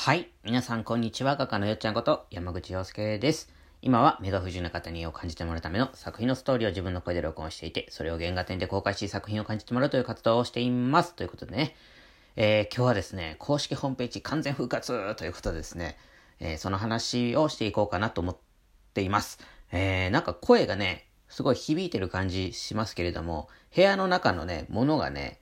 はい。皆さん、こんにちは。画家のよっちゃんこと、山口洋介です。今は目が不自由な方に絵を感じてもらうための作品のストーリーを自分の声で録音していて、それを原画展で公開し作品を感じてもらうという活動をしています。ということでね、えー今日はですね、公式ホームページ完全復活ということでですね、えーその話をしていこうかなと思っています。えーなんか声がね、すごい響いてる感じしますけれども、部屋の中のね、ものがね、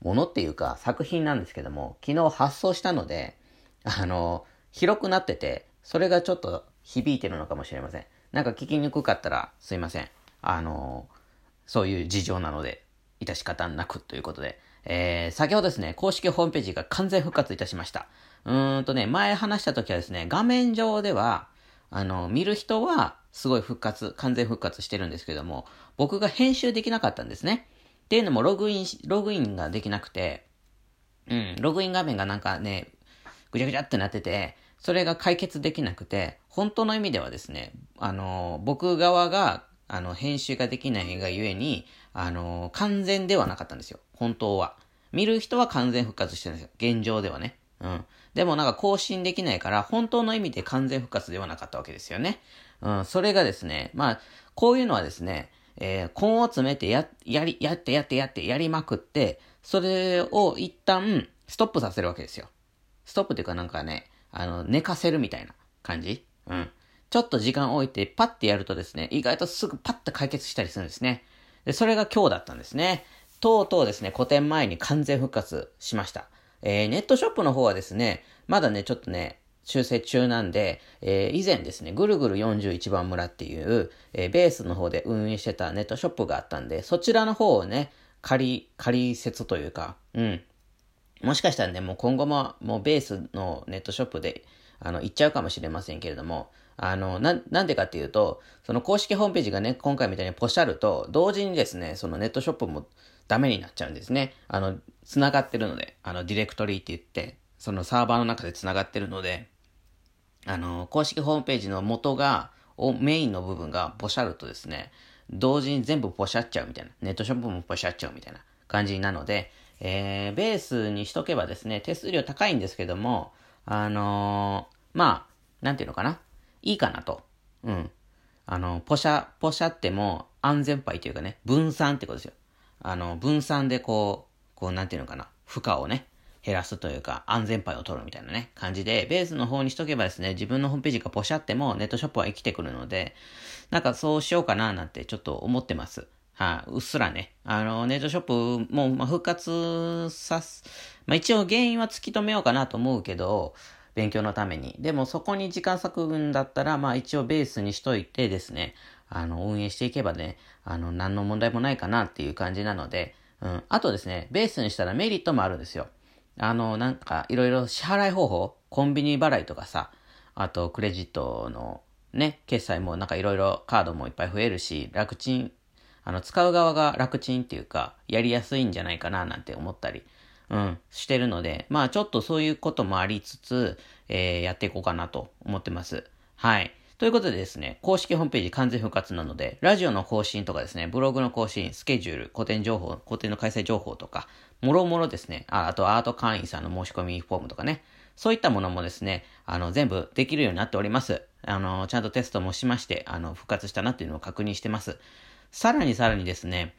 ものっていうか作品なんですけども、昨日発送したので、あの、広くなってて、それがちょっと響いてるのかもしれません。なんか聞きにくかったらすいません。あの、そういう事情なので、致し方なくということで。えー、先ほどですね、公式ホームページが完全復活いたしました。うーんとね、前話した時はですね、画面上では、あの、見る人はすごい復活、完全復活してるんですけども、僕が編集できなかったんですね。っていうのもログインし、ログインができなくて、うん、ログイン画面がなんかね、ぐちゃぐちゃってなってて、それが解決できなくて、本当の意味ではですね、あの、僕側が、あの、編集ができないがゆえに、あの、完全ではなかったんですよ。本当は。見る人は完全復活してるんですよ。現状ではね。うん。でもなんか更新できないから、本当の意味で完全復活ではなかったわけですよね。うん。それがですね、まあ、こういうのはですね、えー、根を詰めてや、やり、やってやってやってやりまくって、それを一旦ストップさせるわけですよ。ストップっていうかなんかね、あの、寝かせるみたいな感じ？うん。ちょっと時間置いてパッてやるとですね、意外とすぐパッと解決したりするんですね。で、それが今日だったんですね。とうとうですね、個展前に完全復活しました。えー、ネットショップの方はですね、まだね、ちょっとね、修正中なんで、えー以前ですね、ぐるぐる41番村っていう、えーベースの方で運営してたネットショップがあったんで、そちらの方をね、仮、仮説というか、うん、もしかしたらね、もう今後も、もうベースのネットショップで、あの、行っちゃうかもしれませんけれども、あの、な、なんでかっていうと、その公式ホームページがね、今回みたいにポシャると、同時にですね、そのネットショップもダメになっちゃうんですね。あの、繋がってるので、あの、ディレクトリーって言って、そのサーバーの中で繋がってるので、あの、公式ホームページの元が、おメインの部分がポシャるとですね、同時に全部ポシャっちゃうみたいな、ネットショップもポシャっちゃうみたいな感じなので、えー、ベースにしとけばですね、手数料高いんですけども、あのーまあ、なんていうのかな、いいかなと。うん。あの、ポシャ、ポシャっても安全牌というかね、分散ってことですよ。あの、分散でこう、こうなんていうのかな、負荷をね、減らすというか、安全牌を取るみたいなね、感じで、ベースの方にしとけばですね、自分のホームページがポシャってもネットショップは生きてくるので、なんかそうしようかななんてちょっと思ってます。はい、うっすらね。あの、ネットショップも、まあ、復活さす、まあ一応原因は突き止めようかなと思うけど、勉強のために。でもそこに時間割くんだったら、まあ一応ベースにしといてですね、あの、運営していけばね、あの、何の問題もないかなっていう感じなので、うん。あとですね、ベースにしたらメリットもあるんですよ。あの、なんか、いろいろ支払い方法、コンビニ払いとかさ、あと、クレジットのね、決済もなんかいろいろカードもいっぱい増えるし、楽ちん、あの、使う側が楽ちんっていうか、やりやすいんじゃないかななんて思ったり、うん、してるので、まあちょっとそういうこともありつつ、えー、やっていこうかなと思ってます。はい。ということでですね、公式ホームページ完全復活なので、ラジオの更新とかですね、ブログの更新、スケジュール、個展情報、個展の開催情報とか、もろもろですね、ああとアート会員さんの申し込みフォームとかね、そういったものもですね、あの、全部できるようになっております。あの、ちゃんとテストもしまして、あの、復活したなっていうのを確認してます。さらにさらにですね、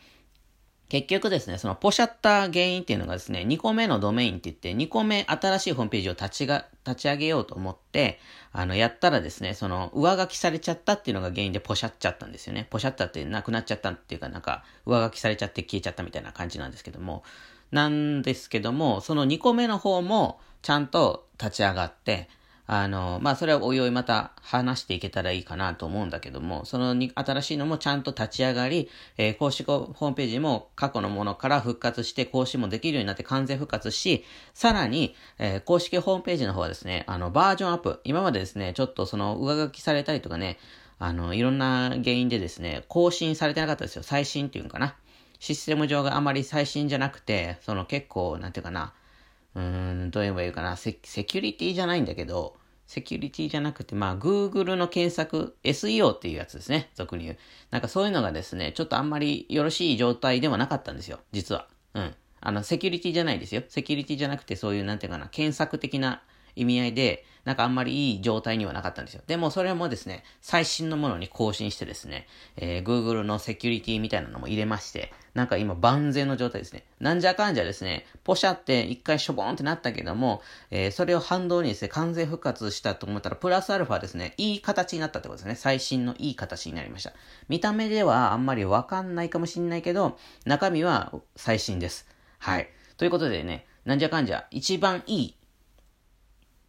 結局ですね、そのポシャった原因っていうのがですね、2個目のドメインって言って、2個目新しいホームページを立ちが、立ち上げようと思って、あの、やったらですね、その、上書きされちゃったっていうのが原因でポシャっちゃったんですよね。ポシャったってなくなっちゃったっていうか、なんか、上書きされちゃって消えちゃったみたいな感じなんですけども、なんですけども、その2個目の方も、ちゃんと立ち上がって、あの、まあ、それはおいおいまた話していけたらいいかなと思うんだけども、そのに新しいのもちゃんと立ち上がり、えー公式ホームページも過去のものから復活して更新もできるようになって完全復活し、さらに、えー公式ホームページの方はですね、あの、バージョンアップ。今までですね、ちょっとその上書きされたりとかね、あの、いろんな原因でですね、更新されてなかったですよ。最新っていうのかな。システム上があまり最新じゃなくて、その結構、なんていうかな、うーん、どう言えばいいかな、セセキュリティじゃないんだけど、セキュリティじゃなくて、まあ、Google の検索、SEO っていうやつですね、俗に言う。なんかそういうのがですね、ちょっとあんまりよろしい状態ではなかったんですよ、実は。うん。あの、セキュリティじゃないですよ。セキュリティじゃなくて、そういう、なんていうかな、検索的な意味合いで、なんかあんまりいい状態にはなかったんですよ。でもそれもですね、最新のものに更新してですね、えー、Google のセキュリティみたいなのも入れまして、なんか今万全の状態ですね。なんじゃかんじゃですね、ポシャって一回しょぼーんってなったけども、えー、それを反動にですね、完全復活したと思ったら、プラスアルファですね、いい形になったってことですね。最新のいい形になりました。見た目ではあんまりわかんないかもしんないけど、中身は最新です。はい。ということでね、なんじゃかんじゃ、一番いい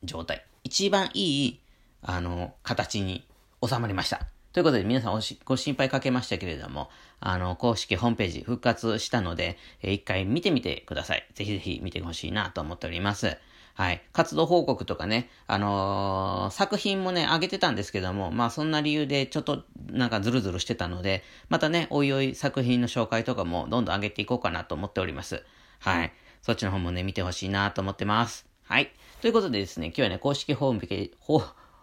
状態。一番いい、あの、形に収まりました。ということで皆さんご心配かけましたけれども、あの、公式ホームページ復活したので、えー、一回見てみてください。ぜひぜひ見てほしいなと思っております。はい。活動報告とかね、あのー、作品もね、上げてたんですけども、まあそんな理由でちょっとなんかズルズルしてたので、またね、おいおい作品の紹介とかもどんどん上げていこうかなと思っております。はい。そっちの方もね、見てほしいなと思ってます。はい。ということでですね、今日はね、公式ホームページ、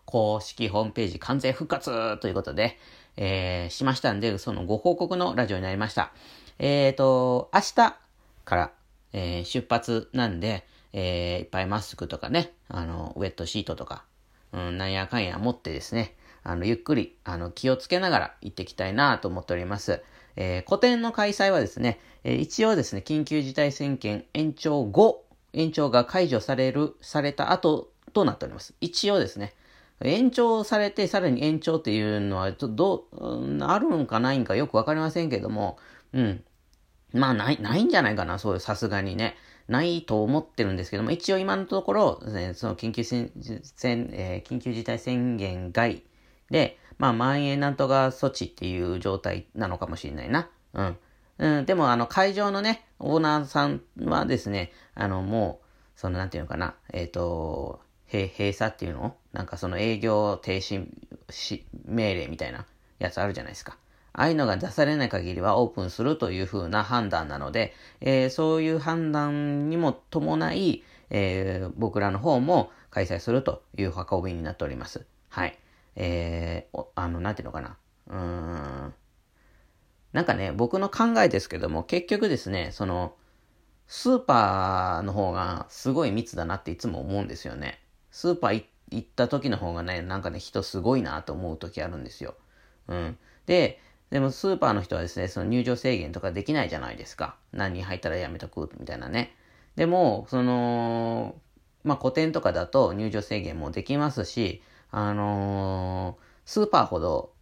公式ホームページ完全復活ということで、えー、しましたんで、そのご報告のラジオになりました。えーと、明日から、えー、出発なんで、えー、いっぱいマスクとかね、あの、ウェットシートとか、うん、なんやかんや持ってですね、あの、ゆっくり、あの、気をつけながら行ってきたいなと思っております。えー、個展の開催はですね、えー、一応ですね、緊急事態宣言延長後延長が解除される、された後となっております。一応ですね。延長されて、さらに延長っていうのは、ちょっとどう、あるんかないんかよくわかりませんけども、うん。まあ、ない、ないんじゃないかな、そういう、さすがにね。ないと思ってるんですけども、一応今のところ、ね、その緊急宣、えー、緊急事態宣言外で、まあ、まん延なんとか措置っていう状態なのかもしれないな。うん。うん、でも、あの、会場のね、オーナーさんはですね、あの、もう、その、なんていうのかな、えっ、ー、と、閉鎖っていうの？をなんかその営業停止し命令みたいなやつあるじゃないですか。ああいうのが出されない限りはオープンするというふうな判断なので、えー、そういう判断にも伴い、えー、僕らの方も開催するという運びになっております。はい。えー、あの、なんていうのかな。うーん。なんかね、僕の考えですけども、結局ですね、その、スーパーの方がすごい密だなっていつも思うんですよね。スーパー行った時の方がね、なんかね、人すごいなと思う時あるんですよ。うん。で、でもスーパーの人はですね、その入場制限とかできないじゃないですか。何人入ったらやめとくみたいなね。でも、その、まあ、古典とかだと入場制限もできますし、あのー、スーパーほど、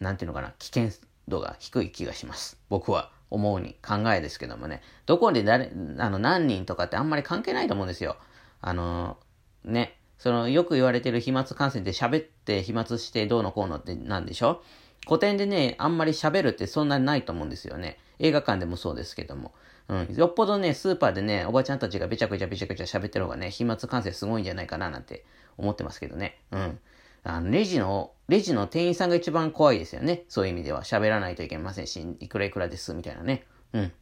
なんていうのかな、危険度が低い気がします。僕は思うに考えですけどもね。どこで誰、あの、何人とかってあんまり関係ないと思うんですよ。あの、ね。その、よく言われてる飛沫感染で喋って飛沫してどうのこうのってなんでしょ古典でね、あんまり喋るってそんなにないと思うんですよね。映画館でもそうですけども。うん。よっぽどね、スーパーでね、おばちゃんたちがべちゃくちゃべちゃくちゃ喋ってる方がね、飛沫感染すごいんじゃないかななんて思ってますけどね。うん。あの、レジの、レジの店員さんが一番怖いですよね。そういう意味では。喋らないといけませんし、いくらいくらです、みたいなね。うん。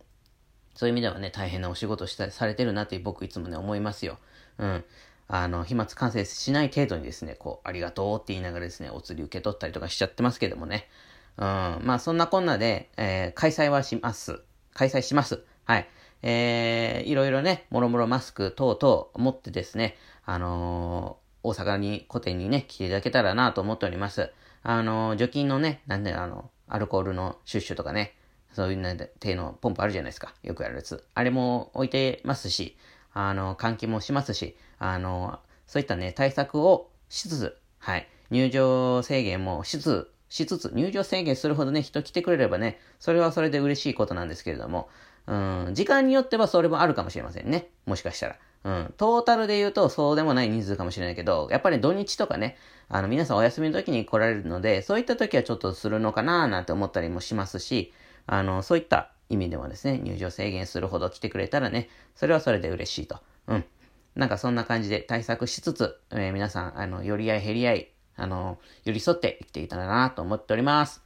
そういう意味ではね、大変なお仕事したされてるなって僕いつもね、思いますよ。うん。あの、飛沫感染しない程度にですね、こう、ありがとうって言いながらですね、お釣り受け取ったりとかしちゃってますけどもね。うん。まあ、そんなこんなで、えー、開催はします。開催します。はい。えー、いろいろね、もろもろマスク等々持ってですね、あの大阪に、古典にね、来ていただけたらなと思っております。あの、除菌のね、なんであの、アルコールのシュッシュとかね、そういうね、手のポンプあるじゃないですか。よくやるやつ。あれも置いてますし、あの、換気もしますし、あの、そういったね、対策をしつつ、はい、入場制限もしつつ、しつつ、入場制限するほどね、人来てくれればね、それはそれで嬉しいことなんですけれども、うん、時間によってはそれもあるかもしれませんね。もしかしたら。うん。トータルで言うとそうでもない人数かもしれないけど、やっぱり土日とかね、あの皆さんお休みの時に来られるので、そういった時はちょっとするのかななんて思ったりもしますし、あの、そういった意味でもですね、入場制限するほど来てくれたらね、それはそれで嬉しいと。うん。なんかそんな感じで対策しつつ、えー、皆さん、あの、寄り合い減り合い、あの、寄り添って生きていたらなと思っております。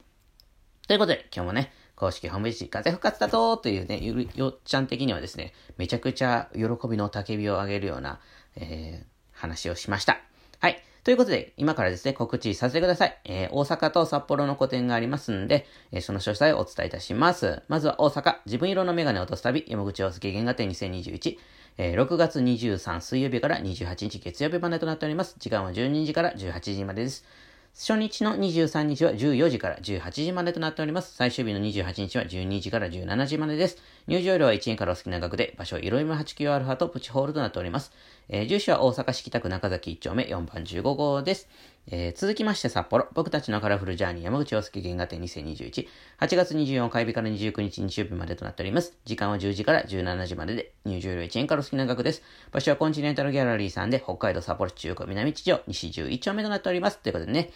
ということで、今日もね、公式ホームページ、風復活だとというね、ゆよっちゃん的にはですね、めちゃくちゃ喜びの焚き火を上げるような、えー、話をしました。はい。ということで、今からですね、告知させてください。えー、大阪と札幌の個展がありますんで、えー、その詳細をお伝えいたします。まずは大阪、自分色のメガネを落とす旅、山口洋介原画展2021。えー、6月23水曜日から28日月曜日までとなっております。時間は12時から18時までです。初日の23日は14時から18時までとなっております。最終日の28日は12時から17時までです。入場料は1円からお好きな額で、場所、いろいろ 89α とプチホールとなっております。えー、住所は大阪市北区中崎1丁目4番15号です。えー、続きまして札幌、僕たちのカラフルジャーニー山口洋介原画展2021、8月24火曜日から29日日曜日までとなっております。時間は10時から17時までで、入場料1円から好きな額です。場所はコンチネンタルギャラリーさんで、北海道札幌中古南地上西11丁目となっております。ということでね、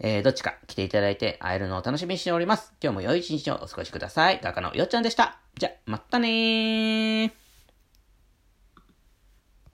えー、どっちか来ていただいて会えるのを楽しみにしております。今日も良い一日をお過ごしください。画家のよっちゃんでした。じゃ、またねー。